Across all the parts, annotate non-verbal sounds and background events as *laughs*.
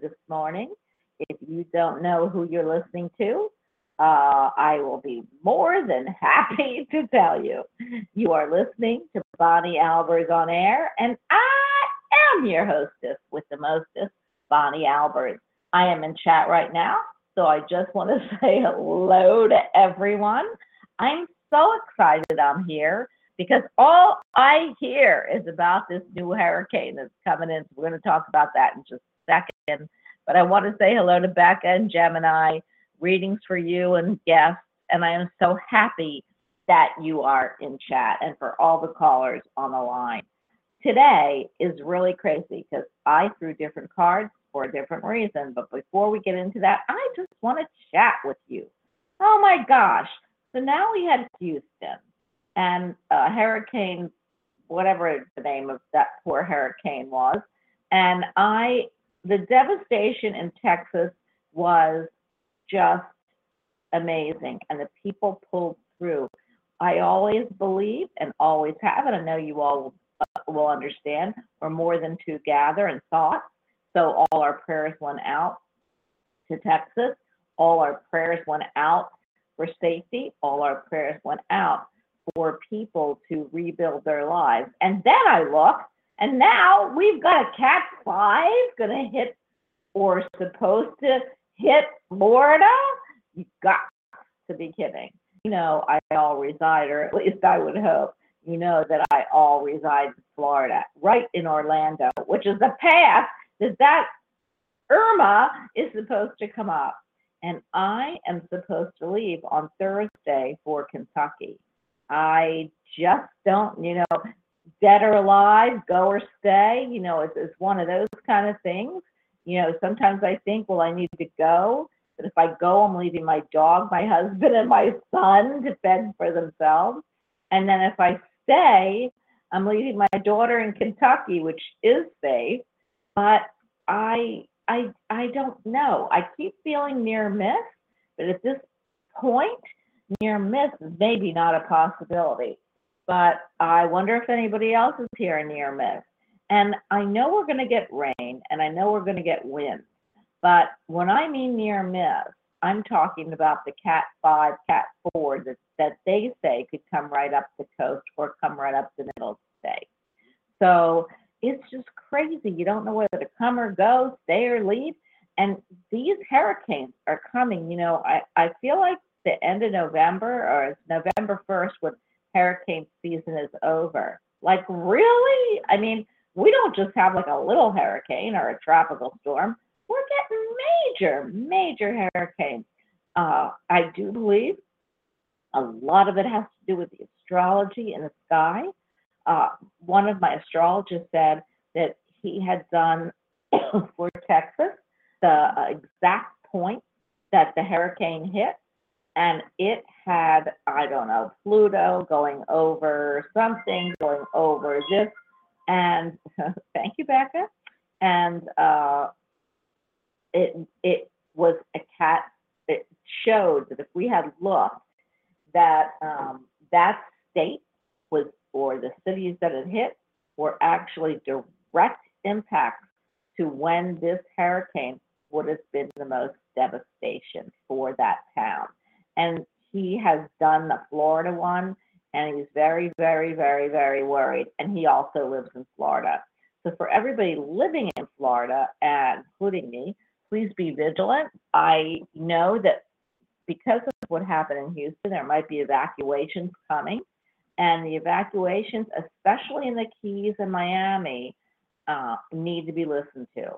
This morning. If you don't know who you're listening to, uh, I will be more than happy *laughs* to tell you. You are listening to Bonnie Albers on air, and I am your hostess with the mostest, Bonnie Albers. I am in chat right now, so I just want to *laughs* say hello to everyone. I'm so excited I'm here because all I hear is about this new hurricane that's coming in. We're going to talk about that in just second. But I want to say hello to Becca and Gemini, readings for you and guests. And I am so happy that you are in chat and for all the callers on the line. Today is really crazy because I threw different cards for a different reason. But before we get into that, I just want to chat with you. Oh my gosh. So now we had Houston and uh, Hurricane, whatever the name of that poor hurricane was. And I, the devastation in Texas was just amazing. And the people pulled through. I always believe and always have, and I know you all will, uh, will understand, we're more than two gather and thought. So all our prayers went out to Texas. All our prayers went out for safety. All our prayers went out for people to rebuild their lives. And then I look, and now we've got a Cat 5 going to hit or supposed to hit Florida. You've got to be kidding. You know, I all reside, or at least I would hope, you know, that I all reside in Florida, right in Orlando, which is the path that that Irma is supposed to come up. And I am supposed to leave on Thursday for Kentucky. I just don't, you know, dead or alive, go or stay. You know, it's, it's one of those kind of things. You know, sometimes I think, well, I need to go. But if I go, I'm leaving my dog, my *laughs* husband, and my son to fend for themselves. And then if I stay, I'm leaving my daughter in Kentucky, which is safe. But I, I, I don't know. I keep feeling near miss, but at this point, near miss is maybe not a possibility. But I wonder if anybody else is here near miss. And I know we're going to get rain and I know we're going to get wind. But when I mean near miss, I'm talking about the Cat 5, Cat 4 that, that they say could come right up the coast or come right up the middle of the state. So it's just crazy. You don't know whether to come or go, stay or leave. And these hurricanes are coming. You know, I, I feel like the end of November or November 1st when hurricane season is over. Like, really? I mean, we don't just have like a little hurricane or a tropical storm. We're getting major, major hurricanes. Uh, I do believe a lot of it has to do with the astrology in the sky. Uh, one of my astrologers said that he had done *coughs* for Texas the exact point that the hurricane hit and it had I don't know Pluto going over something going over this, and *laughs* thank you, Becca. And uh, it it was a cat. It showed that if we had looked, that um, that state was or the cities that it hit were actually direct impacts to when this hurricane would have been the most devastation for that town and he has done the Florida one, and he's very, very, very, very worried. And he also lives in Florida. So for everybody living in Florida, including me, please be vigilant. I know that because of what happened in Houston, there might be evacuations coming, and the evacuations, especially in the Keys and Miami, uh, need to be listened to.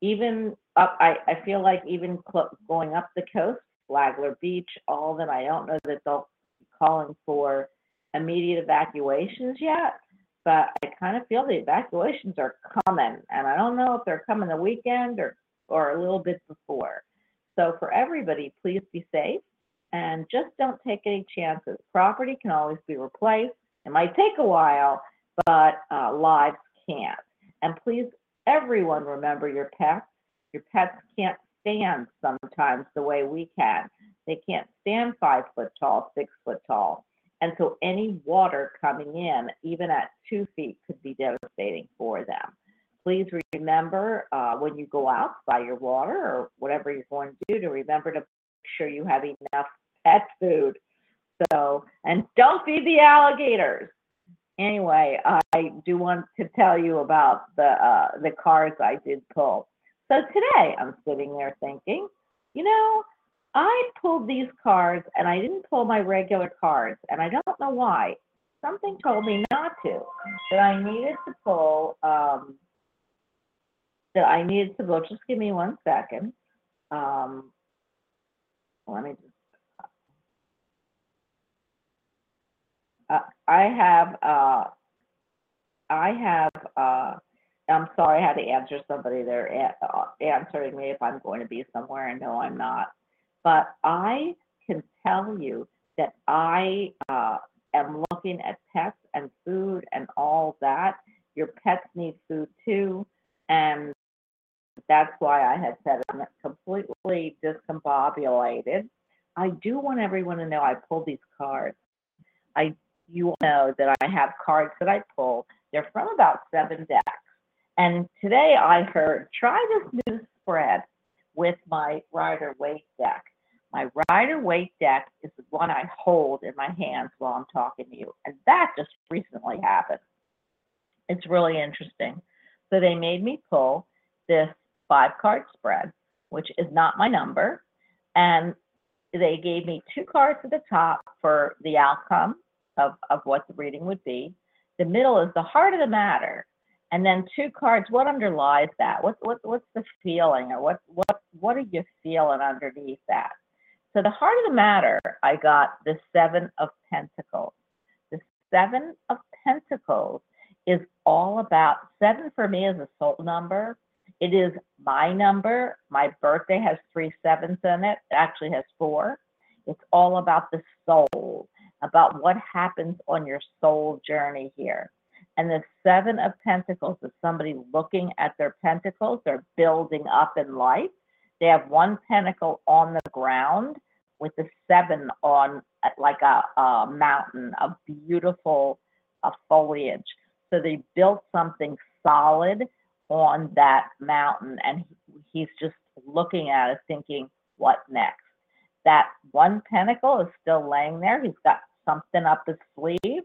Even up, I, I feel like even cl- going up the coast, Flagler Beach, all of them. I don't know that they'll be calling for immediate evacuations yet, but I kind of feel the evacuations are coming, and I don't know if they're coming the weekend or or a little bit before. So for everybody, please be safe and just don't take any chances. Property can always be replaced. It might take a while, but uh, lives can't. And please, everyone, remember your pets. Your pets can't stand sometimes the way we can. They can't stand five foot tall, six foot tall. And so any water coming in, even at two feet, could be devastating for them. Please remember uh, when you go out buy your water or whatever you're going to do to remember to make sure you have enough pet food. So, and don't feed the alligators. Anyway, I do want to tell you about the uh, the cards I did pull. So today I'm sitting there thinking, you know, I pulled these cards and I didn't pull my regular cards, and I don't know why. Something told me not to. That I needed to pull. Um, that I needed to pull. Just give me one second. Um, let me just. Uh, I have. Uh, I have. Uh, I'm sorry, I had to answer somebody. They're a- uh, answering me if I'm going to be somewhere, and no, I'm not. But I can tell you that I uh, am looking at pets and food and all that. Your pets need food too, and that's why I had said I'm completely discombobulated. I do want everyone to know I pulled these cards. I you know that I have cards that I pull. They're from about seven decks. And today I heard try this new spread with my Rider Waite deck. My Rider Waite deck is the one I hold in my hands while I'm talking to you. And that just recently happened. It's really interesting. So they made me pull this five card spread, which is not my number. And they gave me two cards at the top for the outcome of, of what the reading would be. The middle is the heart of the matter. And then two cards, what underlies that? What, what, what's the feeling or what, what, what are you feeling underneath that? So the heart of the matter, I got the seven of pentacles. The seven of pentacles is all about, seven for me is a soul number. It is my number. My birthday has three sevens in it. It actually has four. It's all about the soul, about what happens on your soul journey here. And the seven of pentacles is somebody looking at their pentacles. They're building up in life. They have one pentacle on the ground with the seven on like a, a mountain of beautiful uh, foliage. So they built something solid on that mountain, and he's just looking at it, thinking, "What next?" That one pentacle is still laying there. He's got something up his sleeve.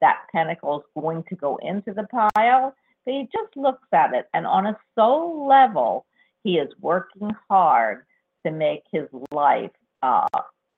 That pentacle is going to go into the pile. But he just looks at it, and on a soul level, he is working hard to make his life uh,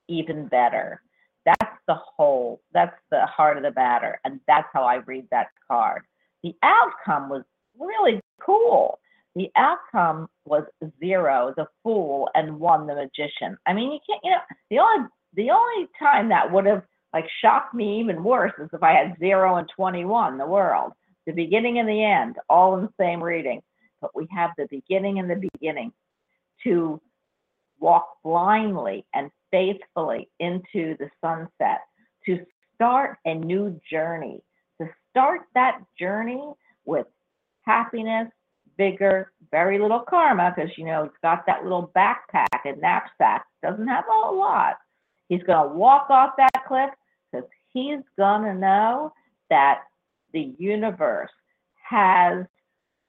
even better. That's the whole, that's the heart of the matter. And that's how I read that card. The outcome was really cool. The outcome was zero, the fool, and one, the magician. I mean, you can't, you know, the only the only time that would have like shocked me even worse is if I had zero and 21, the world, the beginning and the end, all in the same reading. But we have the beginning and the beginning to walk blindly and faithfully into the sunset, to start a new journey, to start that journey with happiness, vigor, very little karma, because you know, he's got that little backpack and knapsack, doesn't have a whole lot. He's going to walk off that cliff he's going to know that the universe has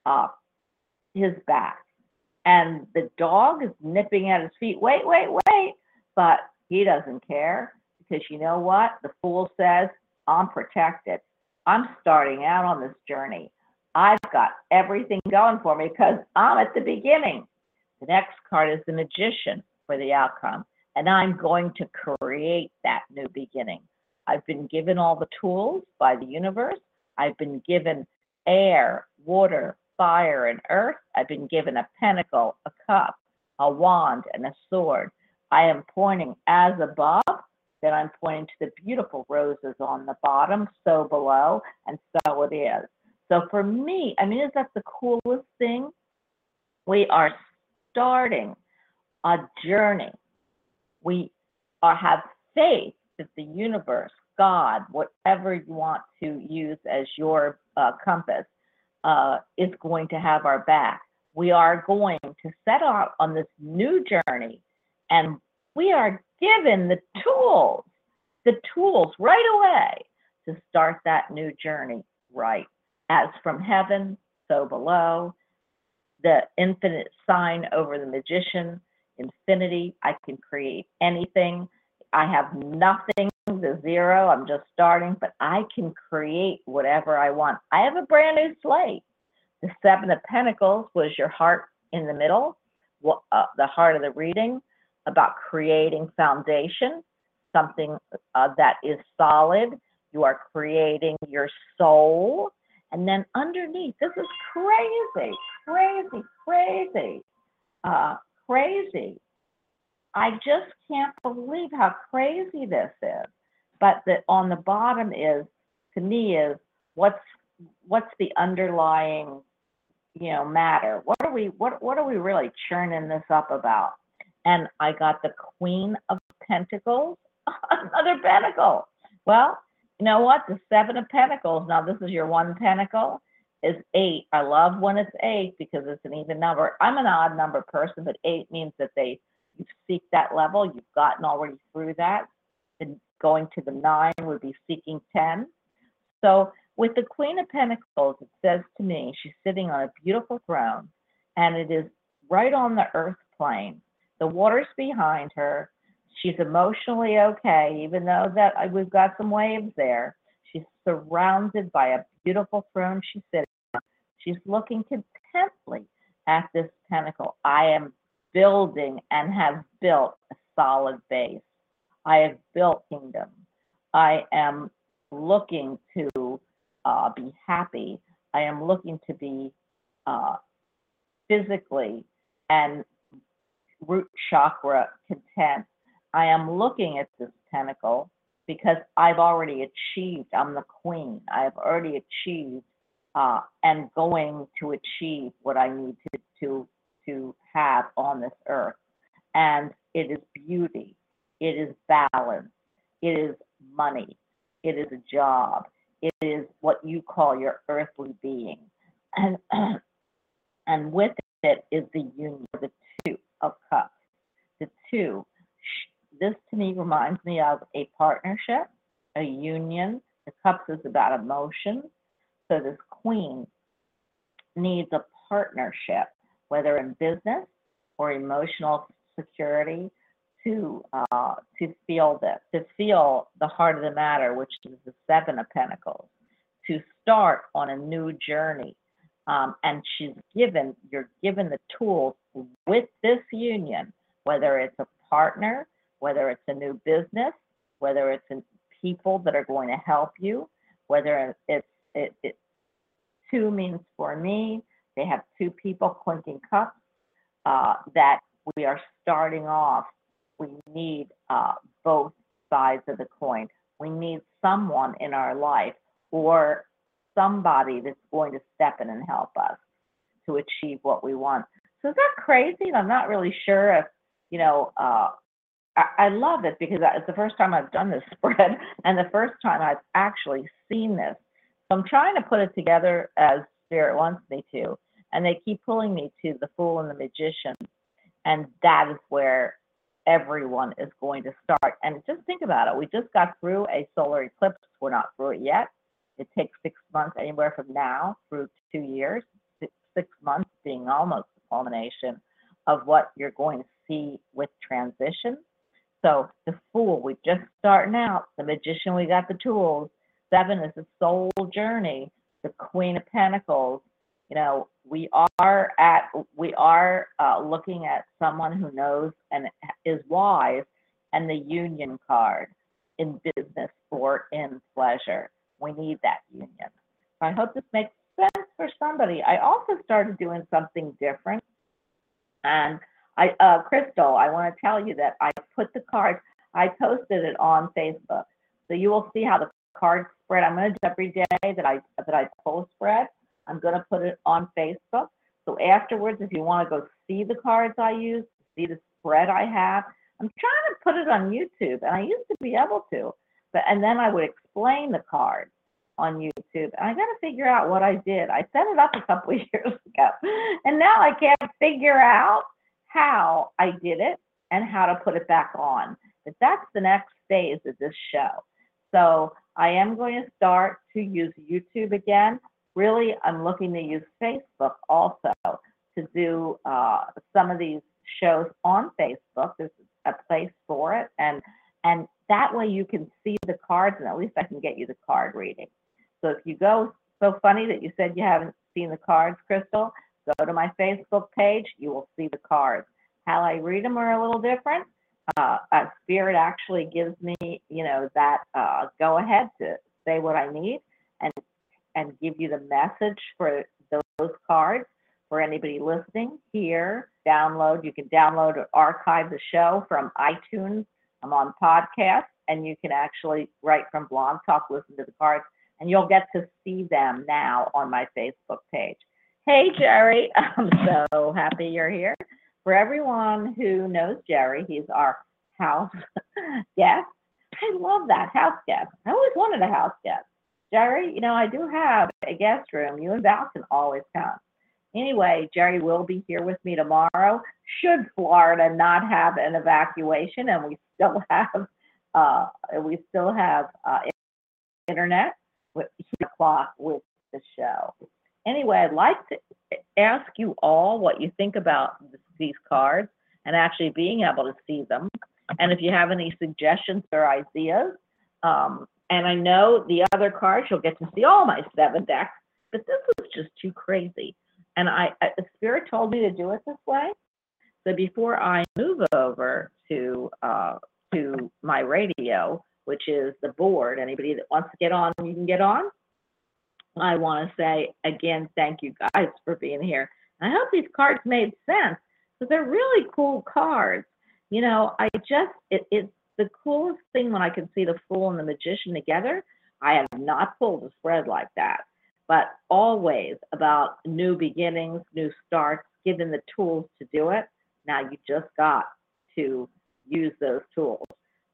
uh, his back. And the dog is nipping at his feet. Wait, wait, wait. But he doesn't care because you know what? The fool says, I'm protected. I'm starting out on this journey. I've got everything going for me because I'm at the beginning. The next card is the magician for the outcome, and I'm going to create that new beginning. I've been given all the tools by the universe. I've been given air, water, fire, and earth. I've been given a pentacle, a cup, a wand, and a sword. I am pointing as above, then I'm pointing to the beautiful roses on the bottom, so below, and so it is. So for me, I mean, is that the coolest thing? We are starting a journey. We are, have faith that the universe, God, whatever you want to use as your uh, compass, uh, is going to have our back. We are going to set out on this new journey, and we are given the tools the tools right away to start that new journey right. As from heaven, so below. The infinite sign over the magician, infinity. I can create anything. I have nothing to zero. I'm just starting, but I can create whatever I want. I have a brand new slate. The Seven of Pentacles was your heart in the middle, uh, the heart of the reading about creating foundation, something uh, that is solid. You are creating your soul. And then underneath, this is crazy, crazy, crazy, uh, crazy. I just can't believe how crazy this is. But the, on the bottom is, to me, is what's what's the underlying, you know, matter? What are we what what are we really churning this up about? And I got the Queen of Pentacles, *laughs* another pentacle. Well, you know what? The Seven of Pentacles. Now this is your one pentacle is eight. I love when it's eight because it's an even number. I'm an odd number person, but eight means that they you seek that level. You've gotten already through that. And going to the nine would be seeking 10. So with the Queen of Pentacles, it says to me, she's sitting on a beautiful throne and it is right on the earth plane. The water's behind her. She's emotionally okay, even though that uh, we've got some waves there. She's surrounded by a beautiful throne she's sitting. She's looking contently at this pentacle. I am building and have built a solid base. I have built kingdom. I am looking to uh, be happy. I am looking to be uh, physically and root chakra content. I am looking at this pentacle because I've already achieved. I'm the queen. I've already achieved uh, and going to achieve what I need to, to to have on this earth. And it is beauty, it is balance, it is money, it is a job, it is what you call your earthly being. And *clears throat* and with it is the union, of the two of cups. The two, this to me reminds me of a partnership, a union. The cups is about emotion. So this queen needs a partnership whether in business or emotional security, to uh, to feel this, to feel the heart of the matter, which is the Seven of Pentacles, to start on a new journey. Um, and she's given, you're given the tools with this union, whether it's a partner, whether it's a new business, whether it's people that are going to help you, whether it's it, it two means for me, they have two people clinking cups that we are starting off. We need uh, both sides of the coin. We need someone in our life or somebody that's going to step in and help us to achieve what we want. So is that crazy? I'm not really sure if, you know, uh, I, I love it because it's the first time I've done this *laughs* spread and the first time I've actually seen this. So I'm trying to put it together as Spirit wants me to and they keep pulling me to the fool and the magician and that is where everyone is going to start. And just think about it. We just got through a solar eclipse. We're not through it yet. It takes six months anywhere from now through two years six, months being almost the culmination of what you're going to see with transition. So the fool we just starting out. The magician we got the tools. Seven is the soul journey. The queen of pentacles. You know, we are at we are uh, looking at someone who knows and is wise, and the union card in business or in pleasure. We need that union. I hope this makes sense for somebody. I also started doing something different, and I, uh, Crystal, I want to tell you that I put the card I posted it on Facebook, so you will see how the card spread. I'm going to do every day that I that I post spread. I'm going to put it on Facebook. So afterwards, if you want to go see the cards I use, see the spread I have, I'm trying to put it on YouTube, and I used to be able to, but and then I would explain the cards on YouTube. And I got to figure out what I did. I set it up a couple *laughs* years ago, and now I can't figure out how I did it and how to put it back on. But that's the next phase of this show. So I am going to start to use YouTube again. Really, I'm looking to use Facebook also to do uh, some of these shows on Facebook. There's a place for it, and and that way you can see the cards, and at least I can get you the card reading. So if you go, so funny that you said you haven't seen the cards, Crystal. Go to my Facebook page, you will see the cards. How I read them are a little different. Uh, Spirit actually gives me, you know, that uh, go ahead to say what I need and and give you the message for those cards for anybody listening here. Download, you can download or archive the show from iTunes. I'm on podcast, and you can actually write from Blog Talk, listen to the cards, and you'll get to see them now on my Facebook page. Hey, Jerry, *laughs* I'm so happy you're here. For everyone who knows Jerry, he's our house *laughs* guest. I love that house guest. I always wanted a house guest. Jerry, you know, I do have a guest room. You and Val can always come. Anyway, Jerry will be here with me tomorrow. Should Florida not have an evacuation, and we still *laughs* have, uh, we still have uh, internet with o'clock with the show. Anyway, I'd like to ask you all what you think about these cards and actually being able to see them. And if you have any suggestions or ideas, um, and I know the other cards, you'll get to see all my seven decks, but this was just too crazy. And I, I Spirit told me to do it this way. So before I move over to uh, to my radio, which is the board, anybody that wants to get on, you can get on. I want to say again, thank you guys for being here. I hope these cards made sense because they're really cool cards. You know, I just, it, it's the coolest thing when I can see the Fool and the Magician together. I have not pulled a spread like that, but always about new beginnings, new starts, given the tools to do it. Now you just got to use those tools.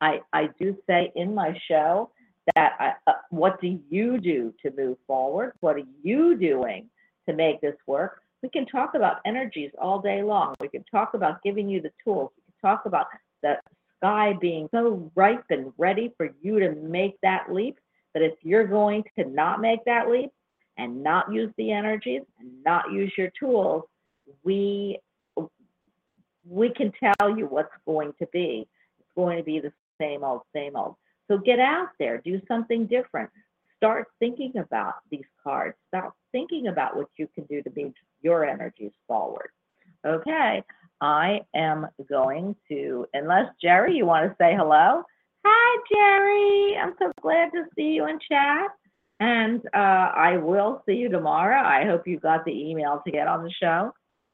I, I do say in my show that I, uh, what do you do to move forward? What are you doing to make this work? We can talk about energies all day long. We can talk about giving you the tools. We can talk about the sky being so ripe and ready for you to make that leap. That if you're going to not make that leap and not use the energies and not use your tools, we we can tell you what's going to be. It's going to be the same old, same old. So get out there, do something different. Start thinking about these cards. Start thinking about what you can do to move your energies forward. Okay, I am going to, unless Jerry, you want to say hello? Hi, Jerry. I'm so glad to see you in chat. And uh, I will see you tomorrow. I hope you got the email to get on the show.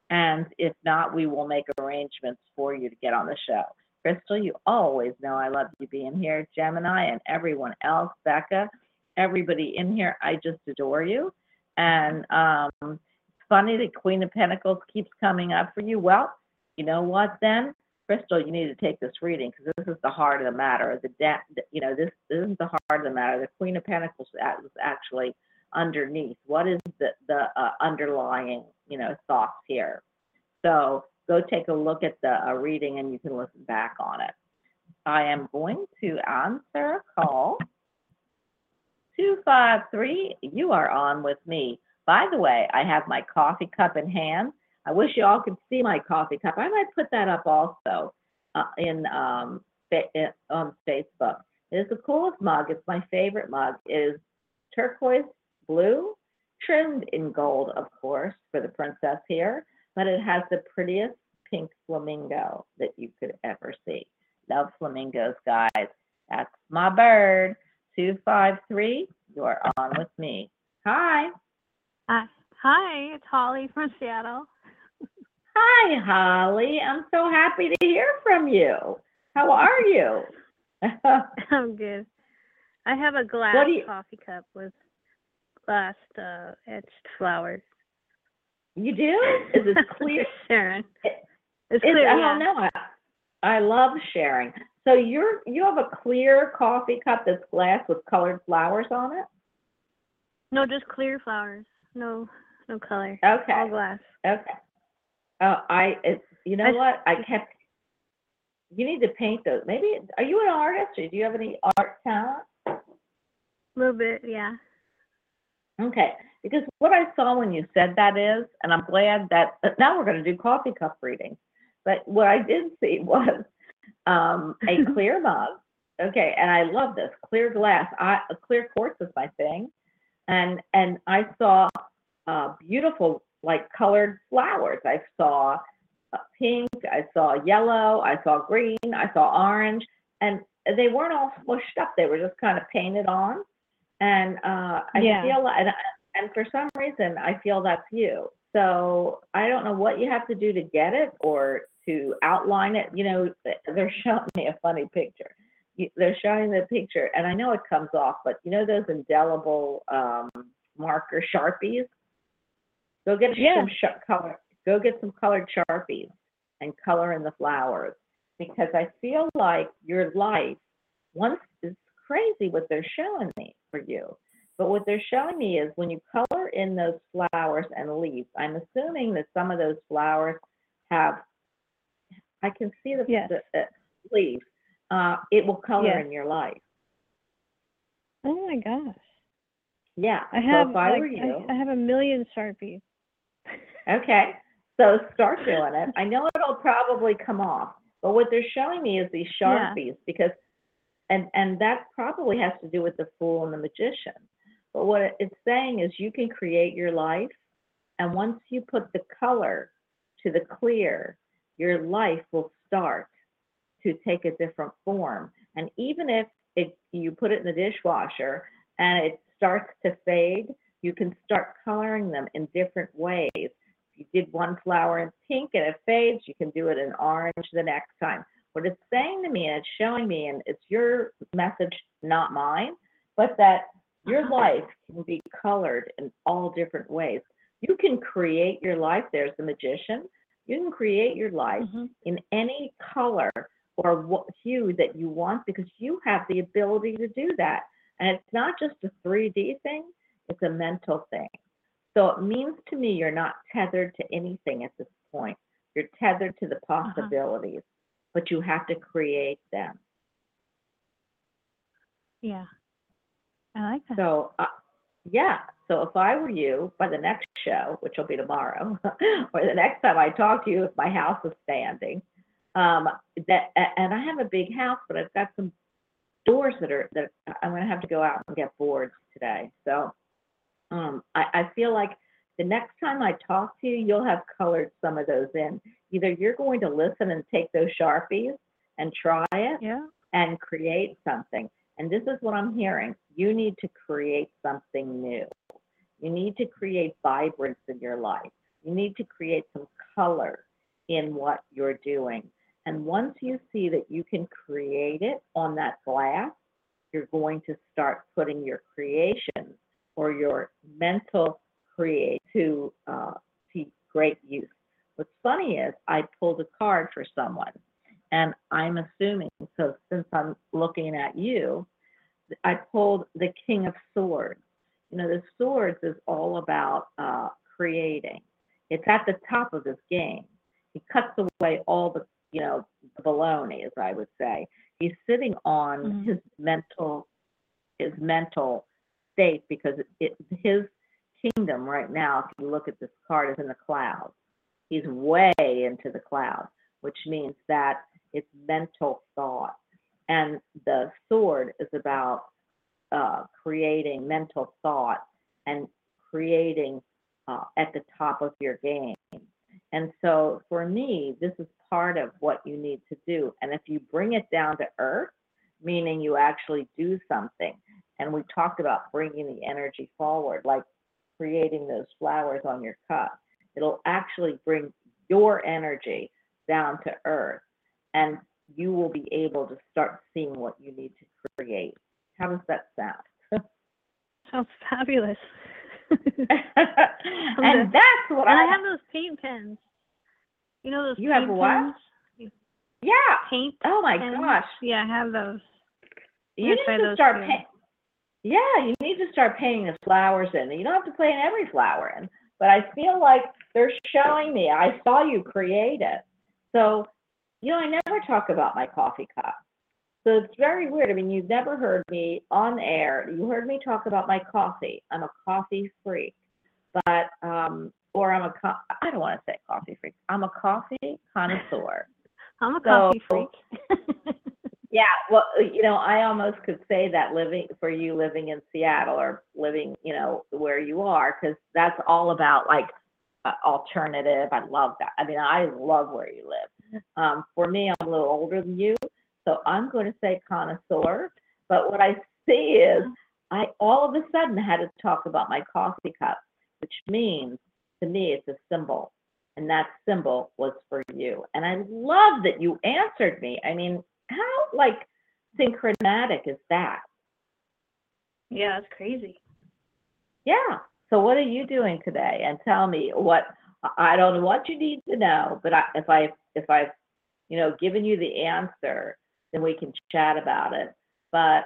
And if not, we will make arrangements for you to get on the show. Crystal, you always know I love you being here. Gemini and everyone else, Becca, everybody in here, I just adore you. And um, it's funny that Queen of Pentacles keeps coming up for you. Well, you know what then? Crystal, you need to take this reading because this is the heart of the matter. The da- you know this this is the heart of the matter. The Queen of Pentacles is actually underneath. What is the the uh, underlying you know thoughts here? So go take a look at the uh, reading and you can listen back on it. I am going to answer a call. 253, you are on with me. By the way, I have my coffee cup in hand. I wish you all could see my coffee cup. I might put that up also uh, in um, on Facebook. It is the coolest mug. It's my favorite mug. It is turquoise blue, trimmed in gold, of course, for the princess here but it has the prettiest pink flamingo that you could ever see. Love flamingos, guys. That's my bird. 253, you're on with me. Hi. Hi. Hi, it's Holly from Seattle. Hi, Holly. I'm so happy to hear from you. How are you? *laughs* I'm good. I have a glass you... coffee cup with glass uh, etched flowers. You do? Is it *laughs* clear? Sharon. It, it's clear. I don't know. I, I love sharing. So you're you have a clear coffee cup that's glass with colored flowers on it? No, just clear flowers. No, no color. Okay. All glass. Okay. Oh, I it's you know what? I kept you need to paint those. Maybe are you an artist or do you have any art talent? A little bit, yeah. Okay, because what I saw when you said that is, and I'm glad that now we're going to do coffee cup readings. But what I did see *laughs* was um, a *laughs* clear mug. Okay, and I love this clear glass. I, a clear quartz is my thing, and and I saw uh, beautiful like colored flowers. I saw pink, I saw yellow, I saw green, I saw orange, and they weren't all smushed up. They were just kind of painted on. And uh, I Yeah. feel, and, and for some reason, I feel that's you. So I don't know what you have to do to get it or to outline it. You know, they're showing me a funny picture. They're showing the picture, and I know it comes off, but you know those indelible um, marker sharpies. Go get Yeah. some sh- color. Go get some colored sharpies and color in the flowers because I feel like your life once is crazy what they're showing me for you. But what they're showing me is when you color in those flowers and leaves, I'm assuming that some of those flowers have, I can see the, Yes. the uh, leaves. Uh, it will color Yes. in your life. Oh my gosh. Yeah. I have so if I like were you, I, I have a million sharpies. Okay, so start doing it. I know it'll probably come off, but what they're showing me is these Yeah. sharpies because, and and that probably has to do with the fool and the magician. But what it's saying is you can create your life, and once you put the color to the clear, your life will start to take a different form. And even if it you put it in the dishwasher and it starts to fade, you can start coloring them in different ways if you did one flower in pink and it fades, you can do it in orange the next time. What it's saying to me and it's showing me, and it's your message, not mine, but that your Uh-huh. life can be colored in all different ways. You can create your life. There's the magician. You can create your life Mhm. in any color or what hue that you want because you have the ability to do that. And it's not just a 3D thing, it's a mental thing. So it means to me you're not tethered to anything at this point. You're tethered to the possibilities, but you have to create them. Yeah. I like that. So, uh, yeah. So if I were you, by the next show, which will be tomorrow, *laughs* or the next time I talk to you, if my house is standing, um, that and I have a big house, but I've got some doors that are that I'm going to have to go out and get boards today. So, um, I, I feel like the next time I talk to you, you'll have colored some of those in. Either you're going to listen and take those sharpies and try it, Yeah. and create something. And this is what I'm hearing. You need to create something new. You need to create vibrance in your life. You need to create some color in what you're doing. And once you see that you can create it on that glass, you're going to start putting your creations or your mental create to, uh, to great use. What's funny is I pulled a card for someone and I'm assuming, so since I'm looking at you, I pulled the King of Swords. You know, the swords is all about uh, creating. It's at the top of his game. He cuts away all the, you know, the baloney, as I would say. He's sitting on Mhm. his mental, his mental state because his kingdom right now, if you look at this card, is in the clouds. He's way into the clouds, which means that it's mental thought. And the sword is about uh, creating mental thought and creating uh, at the top of your game. And so for me, this is part of what you need to do. And if you bring it down to earth, meaning you actually do something, and we talked about bringing the energy forward, like creating those flowers on your cup, it'll actually bring your energy down to earth and you will be able to start seeing what you need to create. How does that sound? *laughs* Sounds fabulous. *laughs* and that's what and I, I have those paint pens. You know those You have paint what? pens? yeah. Paint Oh my pens? gosh. Yeah, I have those. You need to those start too. Yeah, you need to start painting the flowers in. You don't have to in every flower in, but I feel like they're showing me. I saw you create it. So, you know, I never never talk about my coffee cup. So it's very weird. I mean, you've never heard me on air. You heard me talk about my coffee. I'm a coffee freak, but um, or I'm a co- I don't want to say coffee freak. I'm a coffee connoisseur. I'm a coffee freak. *laughs* yeah, well, you know, I almost could say that living for you living in Seattle or living, you know, where you are, because that's all about like uh, alternative. I love that. I mean, I love where you live. Um, for me, I'm a little older than you, so I'm going to say connoisseur. But what I see is I all of a sudden had to talk about my coffee cup, which means to me it's a symbol. And that symbol was for you. And I love that you answered me. I mean, how like synchronatic is that? Yeah, it's crazy. Yeah. So what are you doing today? And tell me what I don't know what you need to know, but I, if I if I've you know given you the answer, then we can chat about it. But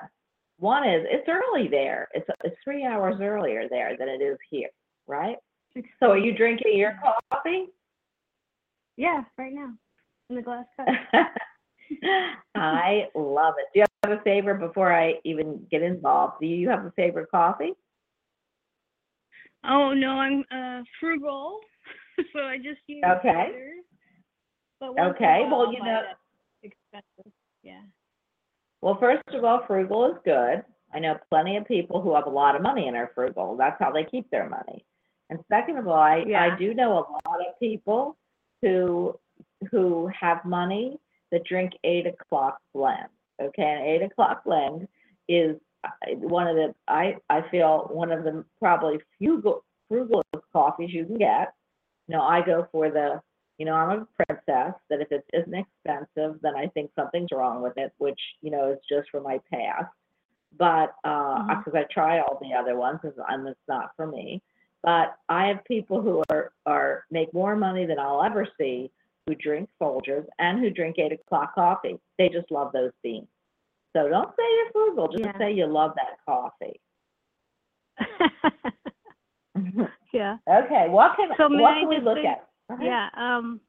one is it's early there. It's it's three hours earlier there than it is here, right? So are you drinking your coffee? Yeah, right now in the glass cup. *laughs* *laughs* I love it. Do you have a favorite before I even get involved? Do you have a favorite coffee? Oh no, I'm uh, frugal, *laughs* so I just use okay. okay, well you know, expensive. Yeah. Well, first of all, frugal is good. I know plenty of people who have a lot of money and are frugal. That's how they keep their money. And second of all, I, yeah. I do know a lot of people who who have money that drink eight o'clock blend. Okay, an eight o'clock blend is uh, one of the I I feel one of the probably few frugal coffees you can get. You know, I go for the you know, I'm a princess, that if it isn't expensive, then I think something's wrong with it, which, you know, is just for my past. But because uh, mm-hmm. I try all the other ones, and it's not for me. But I have people who are, are make more money than I'll ever see who drink Folgers and who drink eight o'clock coffee. They just love those beans. So don't say you're frugal, just yeah. say you love that coffee. *laughs* yeah. Okay. What can so what can we look say, at? Uh-huh. Yeah. Um,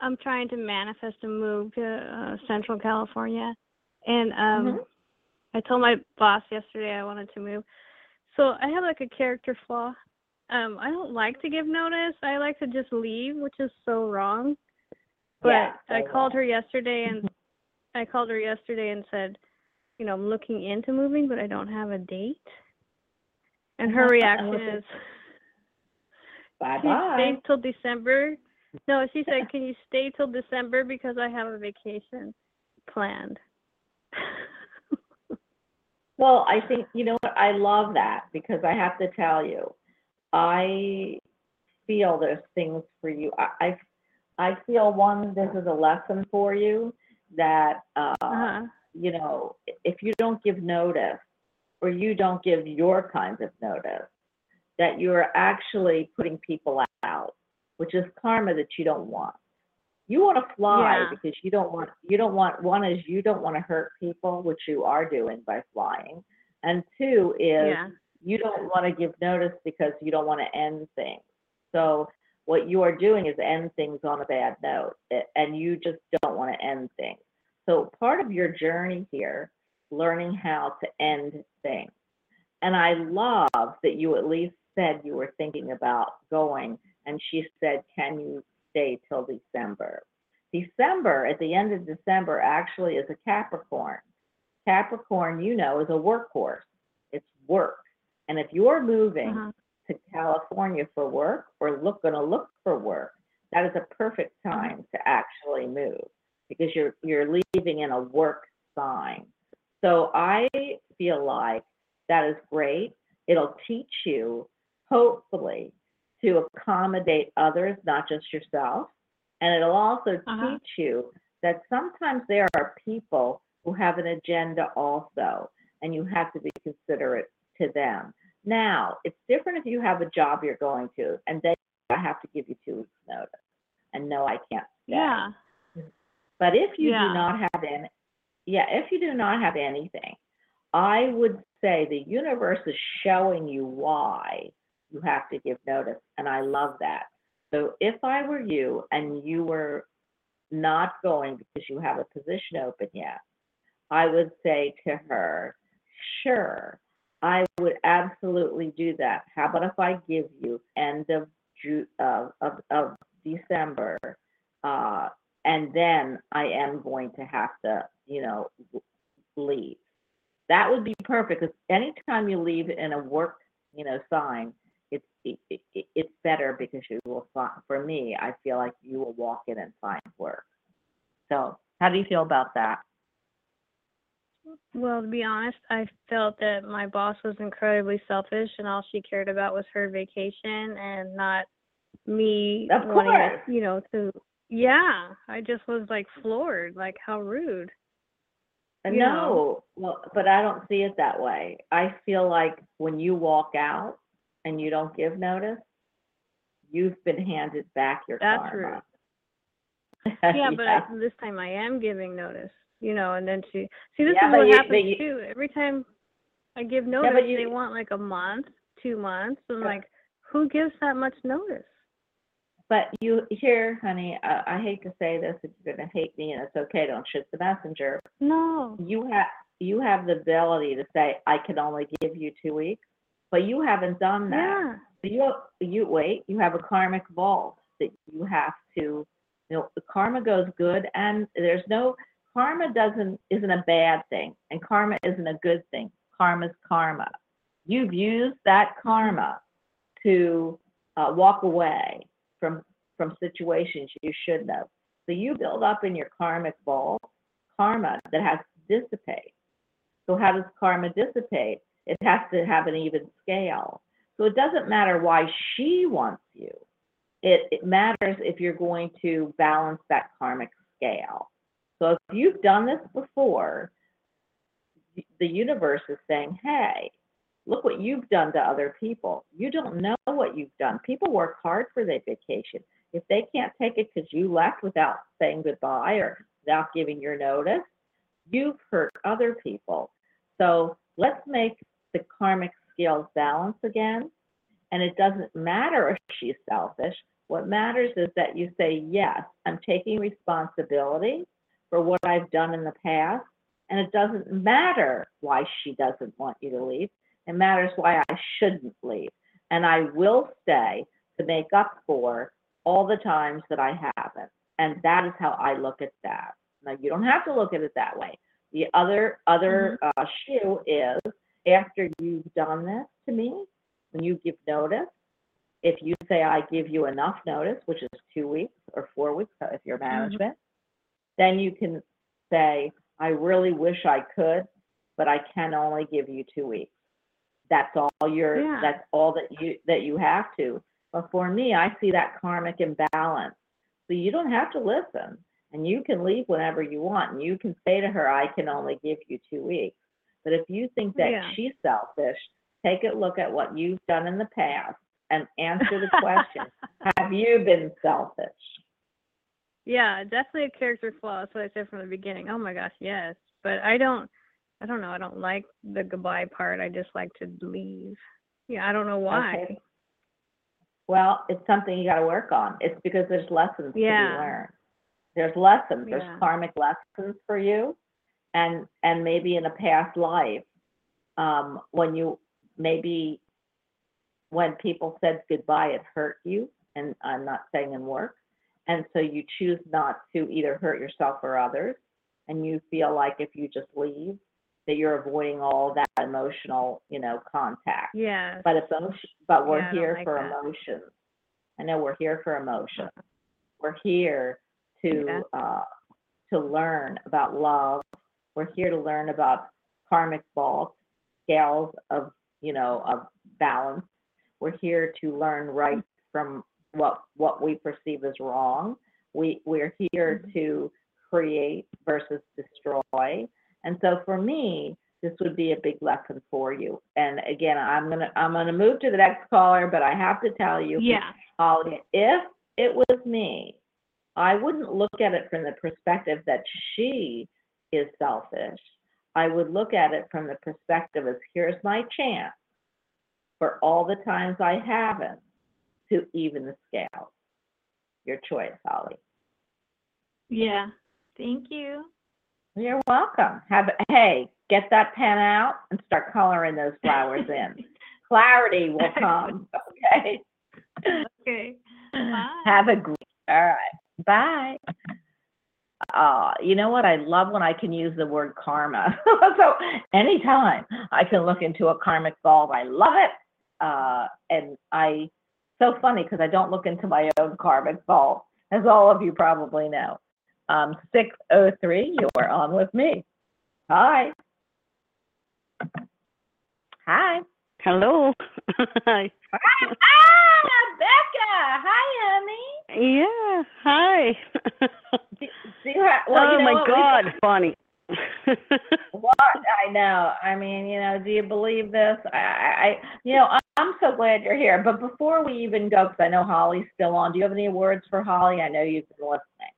I'm trying to manifest a move to uh, Central California, and um, mm-hmm. I told my boss yesterday I wanted to move. So I have like a character flaw. Um, I don't like to give notice. I like to just leave, which is so wrong. But yeah, I called her yesterday and I called her yesterday and said, you know, I'm looking into moving, but I don't have a date. And her *laughs* reaction is, Bye bye. Stay till December. No, she said, "Can you stay till December because I have a vacation planned." *laughs* well, I think you know what I love that because I have to tell you, I feel there's things for you. I I, I feel one this is a lesson for you that uh, uh-huh. you know if you don't give notice or you don't give your kinds of notice that you're actually putting people out, which is karma that you don't want. You want to fly yeah. because you don't want you don't want one is you don't want to hurt people, which you are doing by flying, and two is yeah. You don't want to give notice because you don't want to end things. So what you are doing is end things on a bad note, and you just don't want to end things. So part of your journey here, learning how to end things. And I love that you at least said you were thinking about going, and she said, Can you stay till December? December, at the end of December, actually is a Capricorn. Capricorn, you know, is a workhorse, it's work. And if you're moving uh-huh. to California for work or look going to look for work, that is a perfect uh-huh. time to actually move because you're you're leaving in a work sign. So I feel like that is great. It'll teach you hopefully to accommodate others, not just yourself. And it'll also uh-huh. teach you that sometimes there are people who have an agenda also, and you have to be considerate to them. Now, it's different if you have a job you're going to, and then I have to give you two weeks' notice, and no, I can't stay. Yeah. But if you yeah. do not have any, yeah, if you do not have anything, I would say the universe is showing you why you have to give notice. And I love that. So if I were you and you were not going because you have a position open yet, I would say to her, sure, I would absolutely do that. How about if I give you end of Ju- of, of, of December, uh, and then I am going to have to, you know, leave. That would be perfect, because anytime you leave in a work, you know, sign, it's, it, it, it- it's better because you will find, for me, I feel like you will walk in and find work. So, how do you feel about that? Well, to be honest, I felt that my boss was incredibly selfish and all she cared about was her vacation and not me Of wanting course. to, you know, to yeah, I just was like floored, like how rude. Uh, You No, know. well, but I don't see it that way. I feel like when you walk out and you don't give notice, you've been handed back your That's karma. *laughs* Yeah, but I, this time I am giving notice, you know, and then she see this Yeah, is what you- happens you- too. Every time I give notice, they you- want like a month, two months. I'm Yeah. like, who gives that much notice? But you here, honey, I, I hate to say this, if you're gonna hate me, and it's okay, don't shoot the messenger. No. You have you have the ability to say, I can only give you two weeks, but you haven't done that. Yeah. You you wait. You have a karmic vault that you have to. You know, the karma goes good, and there's no karma doesn't isn't a bad thing, and karma isn't a good thing. Karma's karma. You've used that karma to uh, walk away from from situations you shouldn't have. So you build up in your karmic vault karma that has to dissipate. So how does karma dissipate? It has to have an even scale. So it doesn't matter why she wants you. It, it matters if you're going to balance that karmic scale. So if you've done this before, the universe is saying, hey, look what you've done to other people. You don't know what you've done. People work hard for their vacation. If they can't take it because you left without saying goodbye or without giving your notice, you've hurt other people. So let's make the karmic scales balance again. And it doesn't matter if she's selfish. What matters is that you say, yes, I'm taking responsibility for what I've done in the past. And it doesn't matter why she doesn't want you to leave. It matters why I shouldn't leave. And I will stay to make up for all the times that I haven't. And that is how I look at that. Now, you don't have to look at it that way. The other other uh, shoe is after you've done this to me, when you give notice, if you say I give you enough notice, which is two weeks or four weeks if you're management, then you can say, I really wish I could, but I can only give you two weeks. That's all you're Yeah. that's all that you that you have to. But for me, I see that karmic imbalance. So you don't have to listen and you can leave whenever you want and you can say to her, I can only give you two weeks. But if you think that Yeah. she's selfish, take a look at what you've done in the past and answer the question *laughs* Have you been selfish? Yeah, definitely a character flaw. That's what I said from the beginning. Oh my gosh, yes. But I don't I don't know, I don't like the goodbye part. I just like to leave. Yeah, I don't know why. Okay. Well, it's something you got to work on. It's because there's lessons to Yeah. be learned. There's lessons. Yeah. There's karmic lessons for you, and and maybe in a past life, um, when you maybe when people said goodbye, it hurt you. And I'm not saying in work, and so you choose not to either hurt yourself or others, and you feel like if you just leave, that you're avoiding all that emotional, you know, contact. Yeah. But it's but we're Yeah, here like for that. emotions. I know we're here for emotion. We're here to Yeah. uh, to learn about love. We're here to learn about karmic vault scales of you know of balance. We're here to learn right from what what we perceive as wrong. We we're here Mhm. to create versus destroy. And so for me, this would be a big lesson for you. And again, I'm gonna I'm gonna move to the next caller, but I have to tell you, Yeah. Holly, if it was me, I wouldn't look at it from the perspective that she is selfish. I would look at it from the perspective as here's my chance for all the times I haven't to even the scale. Your choice, Holly. Yeah. Thank you. You're welcome. Have hey, get that pen out and start coloring those flowers *laughs* in. Clarity will *laughs* come. Okay. Okay. *laughs* Bye. Have a great. All right. Bye. Uh, you know what? I love when I can use the word karma. so anytime I can look into a karmic bulb, I love it. Uh, and I, so funny because I don't look into my own karmic bulb, as all of you probably know. Um, 603, you're on with me. Hi. Hi. Hello. *laughs* Hi. Ah, Becca. Hi, honey. Yeah. Hi. *laughs* Do, do you have, well, oh you know my what? God, funny. What I know. I mean, you know, do you believe this? I, I, you know, I'm so glad you're here. But before we even go, because I know Holly's still on. Do you have any words for Holly? I know you've been listening.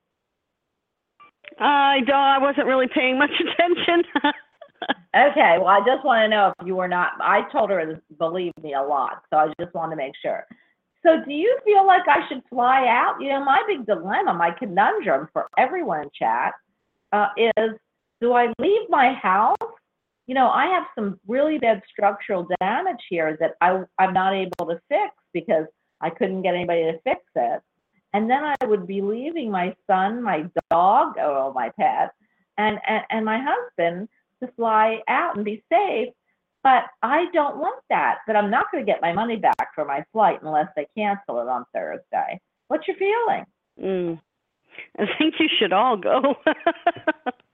I don't. I wasn't really paying much *laughs* attention. Okay. Well, I just want to know if you were not. I told her to believe me a lot, so I just want to make sure. So, do you feel like I should fly out? You know, my big dilemma, my conundrum for everyone in chat, uh, is: Do I leave my house? You know, I have some really bad structural damage here that I I'm not able to fix because I couldn't get anybody to fix it. And then I would be leaving my son, my dog, oh, my pet, and and, and my husband to fly out and be safe. But I don't want that. But I'm not going to get my money back for my flight unless they cancel it on Thursday. What's your feeling? mm. I think you should all go. *laughs*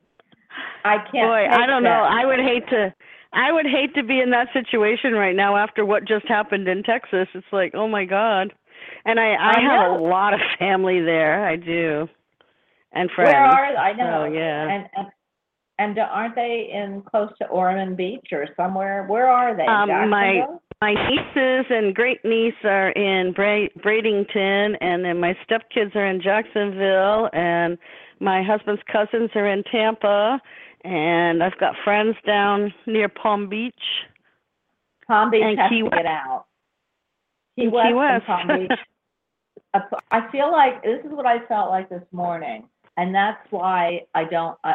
I can't. Boy, I don't know. I would hate to. I would hate to be in that situation right now after what just happened in Texas. It's like, oh my God. And I, I, I have a lot of family there. I do, and friends. Where are I know? So, yeah. And and and aren't they in close to Ormond Beach or somewhere? Where are they? Um, my- My nieces and great niece are in Bra- Bradenton, and then my stepkids are in Jacksonville, and my husband's cousins are in Tampa, and I've got friends down near Palm Beach. Palm Beach and has Key to West. get out. Key And West, Key and West. Palm Beach. *laughs* I feel like this is what I felt like this morning, and that's why I don't. I,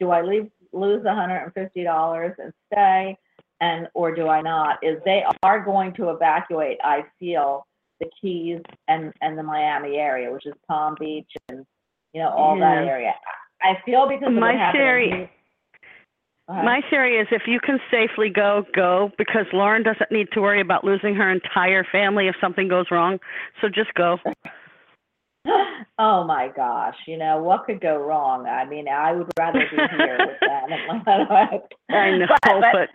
do I leave lose one hundred and fifty dollars and stay, and or do I not? Is they are going to evacuate. I feel the Keys and and the Miami area, which is Palm Beach and you know all that mm-hmm. area. I feel because of My what happened theory- Go. My theory is if you can safely go, go, because Lauren doesn't need to worry about losing her entire family if something goes wrong. So just go. *laughs* Oh my gosh, you know, what could go wrong? I mean, I would rather be here with *laughs* them. I know, but,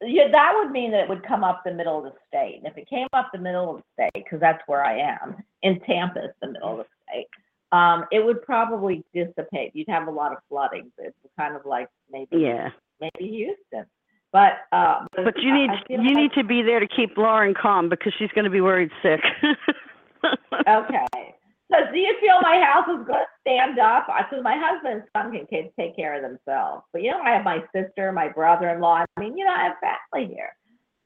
but yeah, that would mean that it would come up the middle of the state. And if it came up the middle of the state, because that's where I am, in Tampa, it's the middle of the state, um, it would probably dissipate. You'd have a lot of flooding. It's kind of like maybe yeah. maybe Houston. But uh, But you need you like- need to be there to keep Lauren calm because she's going to be worried sick. *laughs* Okay. So do you feel my house is going to stand up? Because my husband and son can ca- take care of themselves. But you know, I have my sister, my brother-in-law. I mean, you know, I have family here.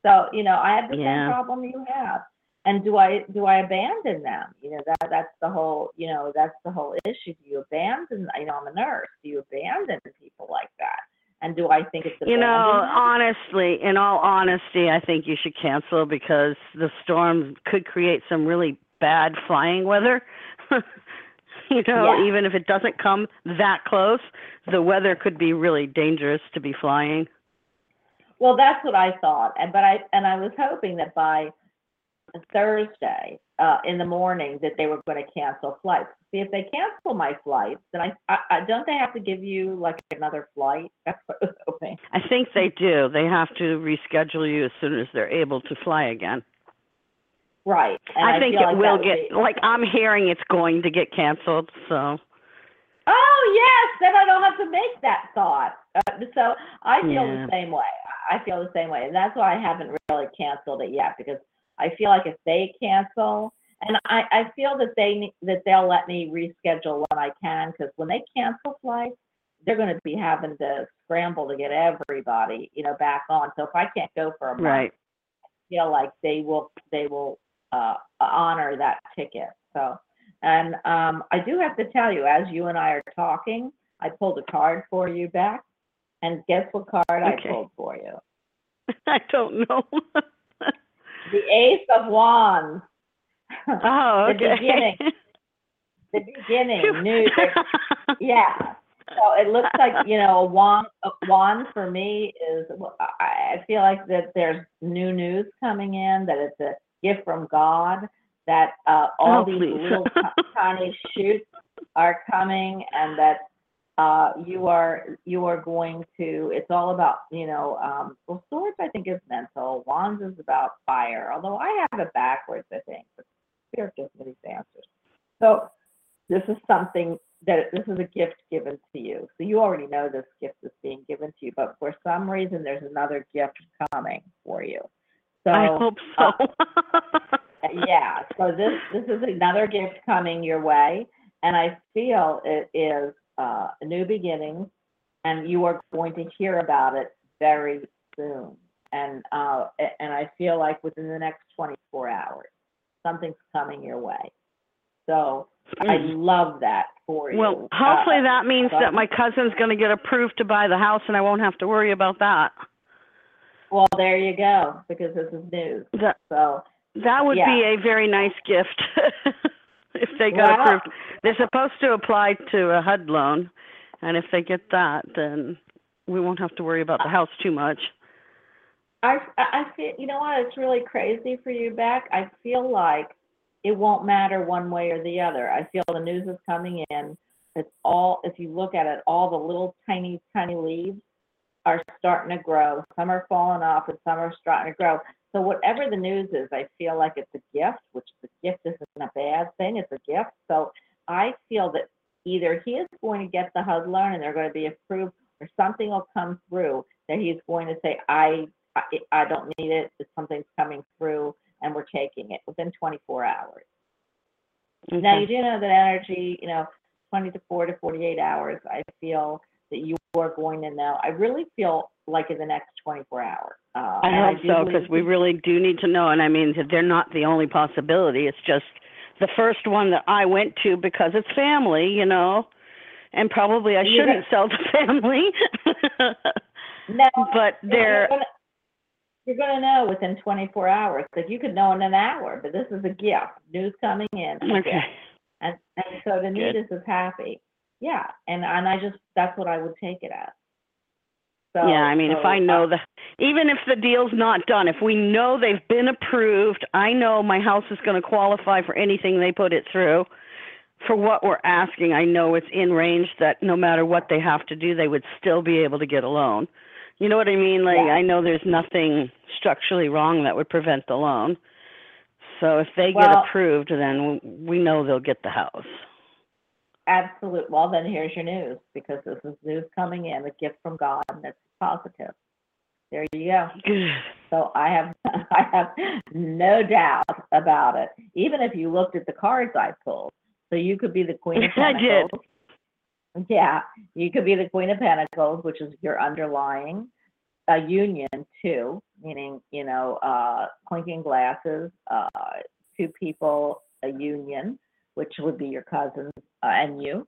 So you know, I have the Yeah. same problem you have. And do I do I abandon them? You know, that that's the whole you know that's the whole issue. Do you abandon? You know, I'm a nurse. Do you abandon people like that? And do I think it's you know, honestly, in all honesty, I think you should cancel because the storm could create some really bad flying weather. *laughs* you know, Yeah. even if it doesn't come that close, the weather could be really dangerous to be flying. Well, that's what I thought, and but I and I was hoping that by Thursday uh, in the morning that they were going to cancel flights. See, if they cancel my flights, then I, I, I don't they have to give you like another flight? *laughs* That's what I was hoping. I think they do. They have to reschedule you as soon as they're able to fly again. Right. And I think it like will get be- like I'm hearing it's going to get canceled, so Oh yes, then I don't have to make that thought. Uh, so I feel Yeah. the same way. I feel the same way, and that's why I haven't really canceled it yet because I feel like if they cancel, and I, I feel that they that they'll let me reschedule when I can because when they cancel flights, they're going to be having to scramble to get everybody you know back on. So if I can't go for a month, right. I feel like they will they will uh, honor that ticket. So And um, I do have to tell you, as you and I are talking, I pulled a card for you back. And guess what card Okay. I pulled for you? *laughs* I don't know. *laughs* The Ace of Wands. oh, *laughs* okay. The beginning. the beginning, *laughs* new. Yeah. So it looks like you know a wand. A wand for me is. I I feel like that there's new news coming in. That it's a gift from God. That uh, all Oh, these please. little ti- tiny *laughs* shoots are coming, and that uh, you are you are going to. It's all about you know. Um, well, swords I think is mental. Wands is about fire. Although I have it backwards, I think. But Spirit gives me these answers. So this is something that this is a gift given to you. So you already know this gift is being given to you, but for some reason there's another gift coming for you. So I hope so. *laughs* yeah, so this this is another gift coming your way, and I feel it is uh, a new beginning, and you are going to hear about it very soon. And uh, and I feel like within the next 24 hours, something's coming your way. So I love that for you. Mm. well, hopefully Uh, that means so- that my cousin's going to get approved to buy the house, and I won't have to worry about that. Well, there you go, because this is news. That So that would be a very nice gift *laughs* if they got approved. They're supposed to apply to a HUD loan, and if they get that, then we won't have to worry about the house too much. I, I feel, you know what, it's really crazy for you, Beck. I feel like it won't matter one way or the other. I feel the news is coming in. It's all, if you look at it, all the little tiny, tiny leaves are starting to grow. Some are falling off and some are starting to grow. So whatever the news is, I feel like it's a gift, which the gift isn't a bad thing. It's a gift. So I feel that either he is going to get the HUD loan and they're going to be approved, or something will come through that he's going to say, I, I, I don't need it. Something's coming through and we're taking it within 24 hours. Now you do know that energy, you know, 24 to 48 hours. I feel that you are going to know. I really feel like in the next 24 hours. Uh, I hope do so because we really do need to know. And I mean, they're not the only possibility. It's just the first one that I went to because it's family, you know. And probably I shouldn't sell to *laughs* family. No, but they're You're going to know within 24 hours. Like you could know in an hour, but this is a gift. News coming in. okay. And, and so to me, this is happy. Yeah. And, and I just, that's what I would take it as. So, yeah, I mean, if I know uh, the, even if the deal's not done, if we know they've been approved, I know my house is going to qualify for anything they put it through. For what we're asking, I know it's in range that no matter what they have to do, they would still be able to get a loan. You know what I mean? Like, Yeah. I know there's nothing structurally wrong that would prevent the loan. So if they get approved, then we know they'll get the house. Absolute. Well, then here's your news because this is news coming in, a gift from God, and it's positive. There you go. Good. So I have, *laughs* I have no doubt about it. Even if you looked at the cards I pulled, so you could be the Queen of Pentacles. *laughs* I did. Yeah, you could be the Queen of Pentacles, which is your underlying a union too, meaning you know, uh, clinking glasses, uh, two people, a union, which would be your cousins uh, and you,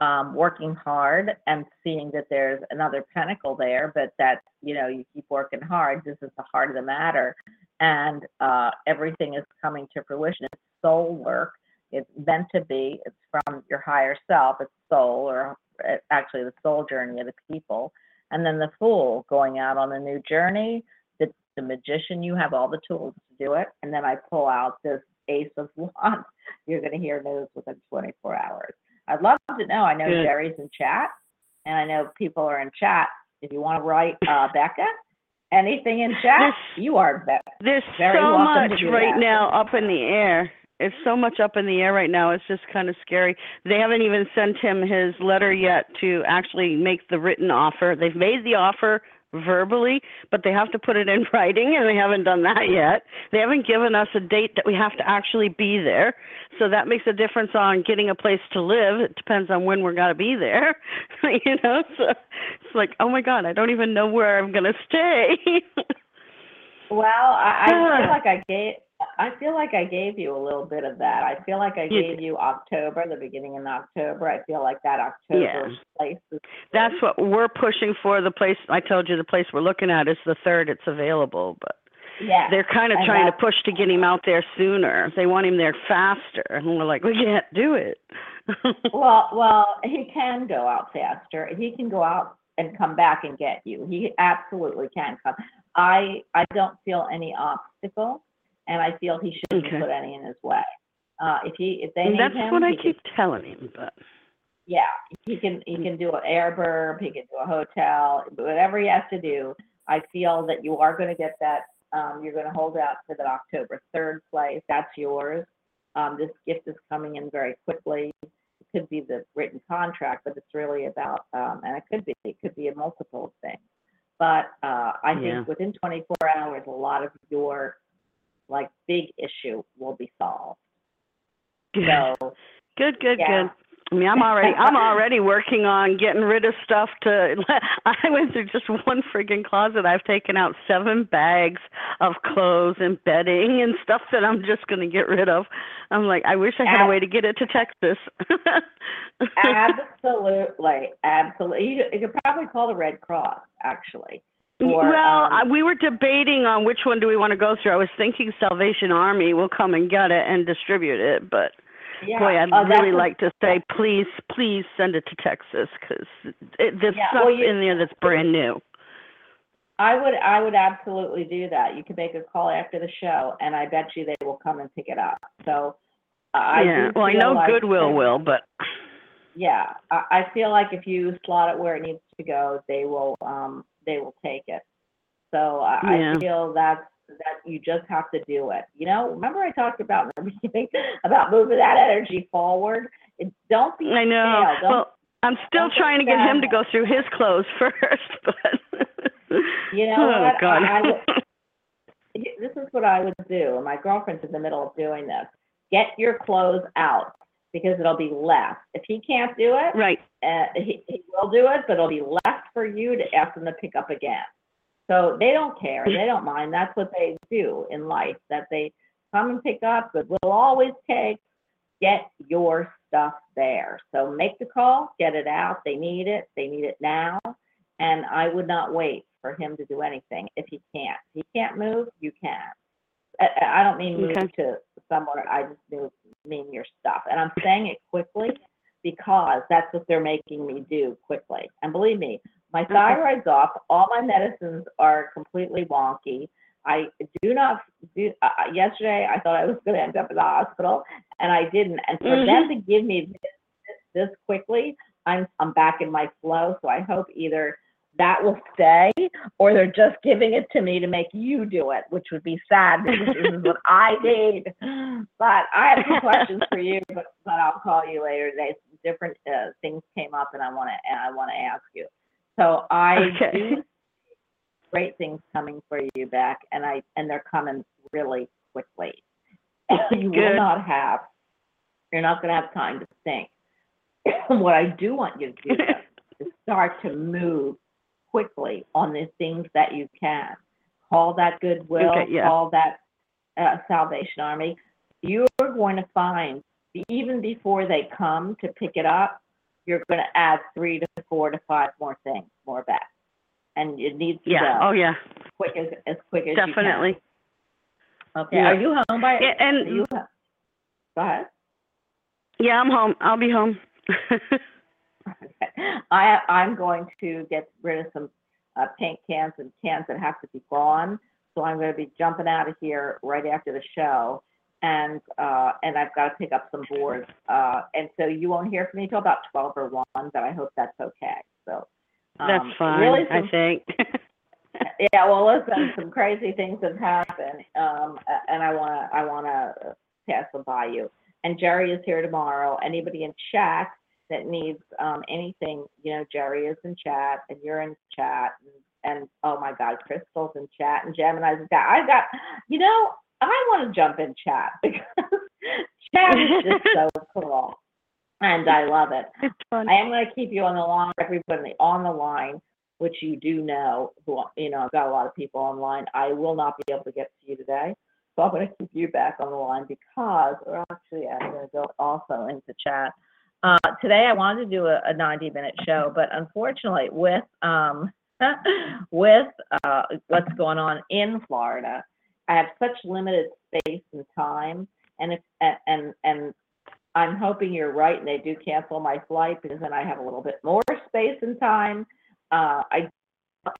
um, working hard and seeing that there's another pinnacle there, but that you know you keep working hard. This is the heart of the matter, and uh, everything is coming to fruition. It's soul work. It's meant to be. It's from your higher self. It's soul, or uh, actually the soul journey of the people. And then the fool going out on a new journey. The, the magician, you have all the tools to do it. And then I pull out this ace of *laughs* wands. You're going to hear news within 24 hours. I'd love to know. I know Good. Jerry's in chat, and I know people are in chat. If you want to write uh, Becca, anything in chat, This- you are Becca. There's Very so much right that. now up in the air. It's so much up in the air right now. It's just kind of scary. They haven't even sent him his letter yet to actually make the written offer. They've made the offer verbally, but they have to put it in *laughs* writing, and they haven't done that yet. They haven't given us a date that we have to actually be there. So that makes a difference on getting a place to live. It depends on when we're going to be there. *laughs* you know, so it's like, oh my God, I don't even know where I'm going to stay. *laughs* Well, I, I feel *sighs* like I gave I feel like I gave you a little bit of that. I feel like I You gave you October, the beginning in October. I feel like that October Yeah. place is. That's what we're pushing for. The place I told you, the place we're looking at is the third. It's available, but Yeah. they're kind of And trying to push to get him out there sooner. They want him there faster, and we're like, we can't do it. *laughs* Well, well, he can go out faster. He can go out and come back and get you. He absolutely can come. I, I don't feel any obstacle, and I feel he shouldn't Okay. put any in his way. Uh, if he, if they need that's him, what I he can- keep telling him, but yeah, he can, he can do an Airbnb, he can do a hotel, whatever he has to do. I feel that you are gonna get that, um, you're gonna hold out for that October third place, that's yours. Um, this gift is coming in very quickly. It could be the written contract, but it's really about, um, and it could be, it could be a multiple of things. But, uh, I Yeah. think within twenty-four hours, a lot of your, like, big issue will be solved. good, So, good, good, yeah. good. I mean, I'm already, I'm already working on getting rid of stuff to. *laughs* I went through just one friggin' closet. I've taken out seven bags of clothes and bedding and stuff that I'm just gonna get rid of. I'm like, I wish I had a way to get it to Texas. *laughs* Absolutely, absolutely. You, you could probably call the Red Cross, actually. Or, well, um, we were debating on which one do we want to go through. I was thinking Salvation Army will come and get it and distribute it, but yeah. boy, I'd that's really like to say, please, please send it to Texas because there's Yeah, stuff well, you- in there that's brand new. I would, I would absolutely do that. You could make a call after the show, and I bet you they will come and pick it up. So, uh, I yeah, well, I know like Goodwill will, but Yeah, I, I feel like if you slot it where it needs to go, they will, um, they will take it. So I, Yeah. I feel that's that you just have to do it. You know, remember I talked about in the beginning about moving that energy forward. It, don't be I know. Well, I'm still trying to get him to go through his clothes *laughs* first, but *laughs* You know oh what? God. I, I would, *laughs* this is what I would do, and my girlfriend's in the middle of doing this. Get your clothes out because it'll be less. If he can't do it, right. uh, he, he will do it, but it'll be less for you to ask him to pick up again. So they don't care. They don't mind. That's what they do in life. That they come and pick up, but we'll always take. Get your stuff there. So make the call, get it out. They need it. They need it now. And I would not wait for him to do anything if he can't. If he can't move, you can. I, I don't mean move Okay. to somewhere. I just mean your stuff. And I'm saying it quickly because that's what they're making me do quickly. And believe me, my thyroid's off. All my medicines are completely wonky. I do not do. Uh, uh, yesterday, I thought I was going to end up in the hospital, and I didn't. And for them to give me this, this quickly, I'm I'm back in my flow. So I hope either that will stay, or they're just giving it to me to make you do it, which would be sad because this is what I *laughs* need. But I have some questions for you, but, but I'll call you later today. Different uh, things came up, and I want to I want to ask you. So I Okay. do great things coming for you back, and I and they're coming really quickly. *laughs* You will not have, you're not going to have time to think. *coughs* what I do want you to do *laughs* is start to move quickly on the things that you can. Call that Goodwill. Okay, yeah. Call that uh, Salvation Army. You're going to find even before they come to pick it up, you're going to add three to four to five more things, more back, and it needs to yeah. go Oh yeah. quick as as quick as Definitely. you can. Okay. Yeah. Are you home by? Yeah, and- you, go ahead. Yeah, I'm home. I'll be home. *laughs* I, I'm going to get rid of some uh, paint cans and cans that have to be gone. So I'm going to be jumping out of here right after the show. And, uh, and I've got to pick up some boards. Uh, and so you won't hear from me till about 12 or 1, but I hope that's okay. So, That's um, fine. Really I think. *laughs* yeah, well, listen, some crazy things have happened, um, and I wanna, I wanna pass them by you. And Jerry is here tomorrow. Anybody in chat that needs, um, anything, you know, Jerry is in chat, and you're in chat, and, and oh my God, Crystal's in chat, and Gemini's in chat. I've got, you know, I wanna jump in chat *laughs* because chat is just so *laughs* cool, and I love it. I am going to keep you on the line, everybody on the line, which you do know, who, you know, I've got a lot of people online. I will not be able to get to you today, So I'm going to keep you back on the line because, or actually, I'm going to go also into chat. Uh, today I wanted to do a, a 90 minute show, but unfortunately, with um, *laughs* with uh, what's going on in Florida, I have such limited space and time, and if and and, I'm hoping you're right, and they do cancel my flight because then I have a little bit more space and time. Uh, I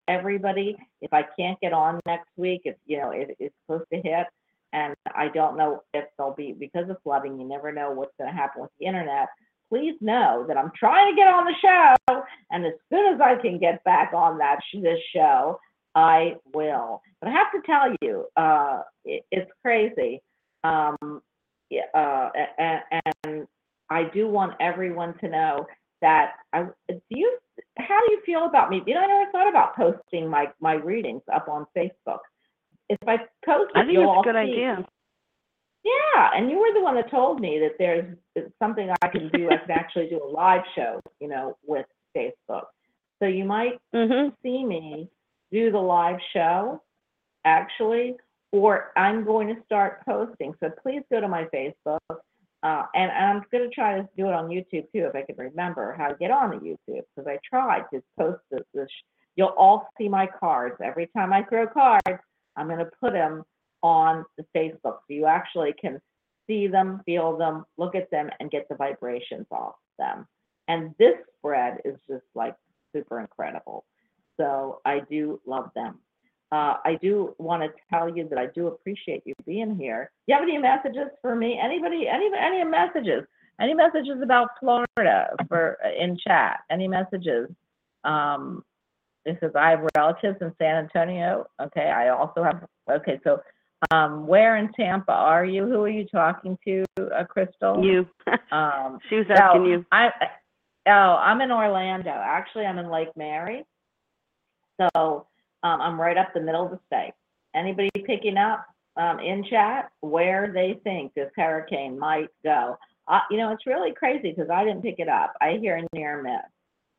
everybody if I can't get on next week, if you know it, it's supposed to hit, and I don't know if they'll be because of flooding. You never know what's going to happen with the internet. Please know that I'm trying to get on the show, and as soon as I can get back on that this show, I will. But I have to tell you, uh, it, it's crazy. Um, uh, and, and I do want everyone to know that I do you how do you feel about me? You know, I never thought about posting my my readings up on Facebook. If I post it, I think it's a good see. idea. Yeah, and you were the one that told me that there's something I can do. I can actually do a live show, you know, with Facebook. So you might Mhm. see me do the live show, actually, or I'm going to start posting. So please go to my Facebook. Uh, and, and I'm going to try to do it on YouTube too, if I can remember how to get on the YouTube, because I tried to post this. this. You'll all see my cards. Every time I throw cards, I'm going to put them on the Facebook. So you actually can see them, feel them, look at them, and get the vibrations off them. And this spread is just like super incredible. So I do love them. Uh, I do want to tell you that I do appreciate you being here. You have any messages for me? Anybody? Any any messages? Any messages about Florida for in chat? Any messages? Um, it says I have relatives in San Antonio. Okay, I also have. Okay, so um, where in Tampa are you? Who are you talking to, uh, Crystal? You. Um, *laughs* she was asking no, you. I, oh, I'm in Orlando. Actually, I'm in Lake Mary. So um, I'm right up the middle of the state. Anybody picking up um, in chat where they think this hurricane might go? Uh, you know, it's really crazy because I didn't pick it up. I hear near miss,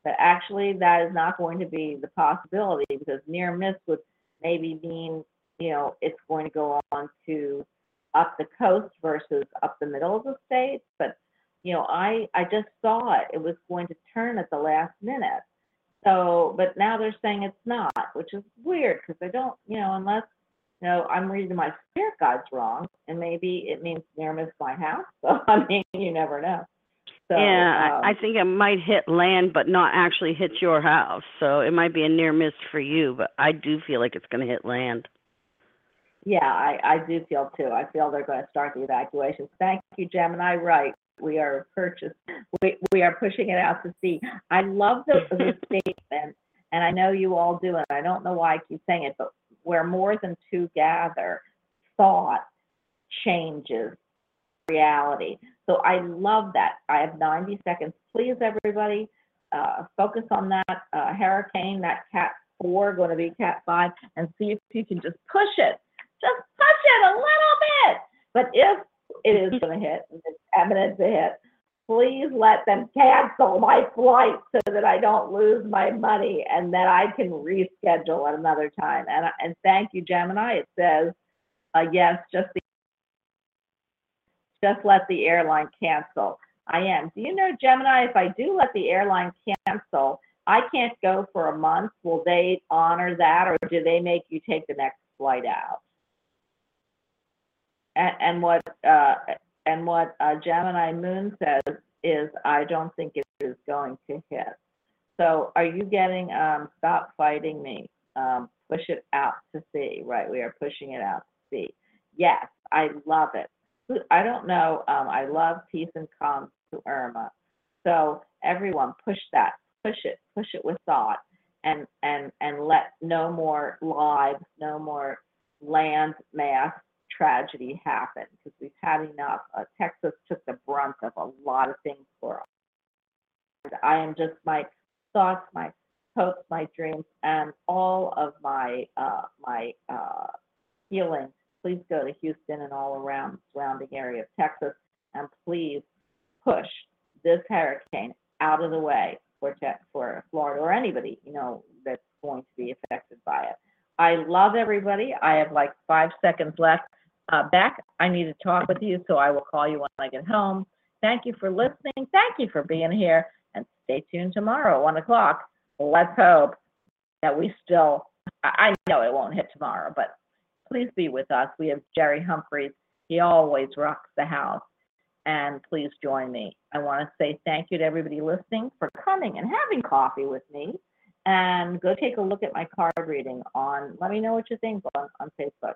but actually that is not going to be the possibility because near miss would maybe mean you know it's going to go on to up the coast versus up the middle of the state. But you know, I I just saw it. It was going to turn at the last minute. So, but now they're saying it's not, which is weird because they don't, you know, unless, you know, I'm reading my spirit guides wrong, and maybe it means near miss my house. *laughs* So, I mean, you never know. So, yeah, um, I I think it might hit land, but not actually hit your house. So it might be a near miss for you, but I do feel like it's going to hit land. Yeah, I, I do feel too. I feel they're going to start the evacuations. Thank you, Gemini. Right. We are purchased. We, we are pushing it out to sea. I love the, *laughs* the statement, and I know you all do, and I don't know why I keep saying it, but where more than two gather, thought changes reality. So I love that. I have 90 seconds. Please, everybody, uh, focus on that uh, hurricane, that Cat 4, going to be Cat 5, and see if you can just push it. Just touch it a little bit. But if it is going to hit, it's eminent to hit, please let them cancel my flight so that I don't lose my money and that I can reschedule at another time. And, and thank you, Gemini. It says, uh, yes, just the just let the airline cancel. I am. Do you know, Gemini, if I do let the airline cancel, I can't go for a month. Will they honor that or do they make you take the next flight out? And, and what uh, and what uh, Gemini Moon says is, I don't think it is going to hit. So, are you getting? Um, stop fighting me. Um, push it out to sea. Right, we are pushing it out to sea. Yes, I love it. I don't know. Um, I love peace and calm to Irma. So everyone, push that, push it, push it with thought, and and and let no more lives, no more land mass tragedy happen because we've had enough. Uh, Texas took the brunt of a lot of things for us. And I am just my thoughts, my hopes, my dreams, and all of my uh, my uh, healing please go to Houston and all around surrounding area of Texas, and please push this hurricane out of the way for for Florida or anybody you know that's going to be affected by it. I love everybody. I have like five seconds left. Uh, Beck, I need to talk with you, so I will call you when I get home. Thank you for listening. Thank you for being here. And stay tuned tomorrow, one o'clock. Let's hope that we still, I I know it won't hit tomorrow, but please be with us. We have Jerry Humphreys. He always rocks the house. And please join me. I want to say thank you to everybody listening for coming and having coffee with me. And go take a look at my card reading on, let me know what you think on, on Facebook.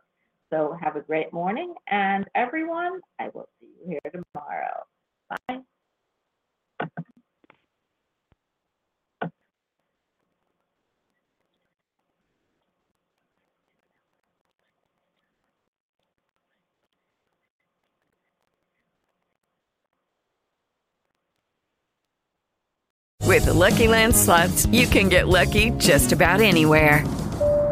So have a great morning. And everyone, I will see you here tomorrow. Bye. With the Lucky Land slots, you can get lucky just about anywhere.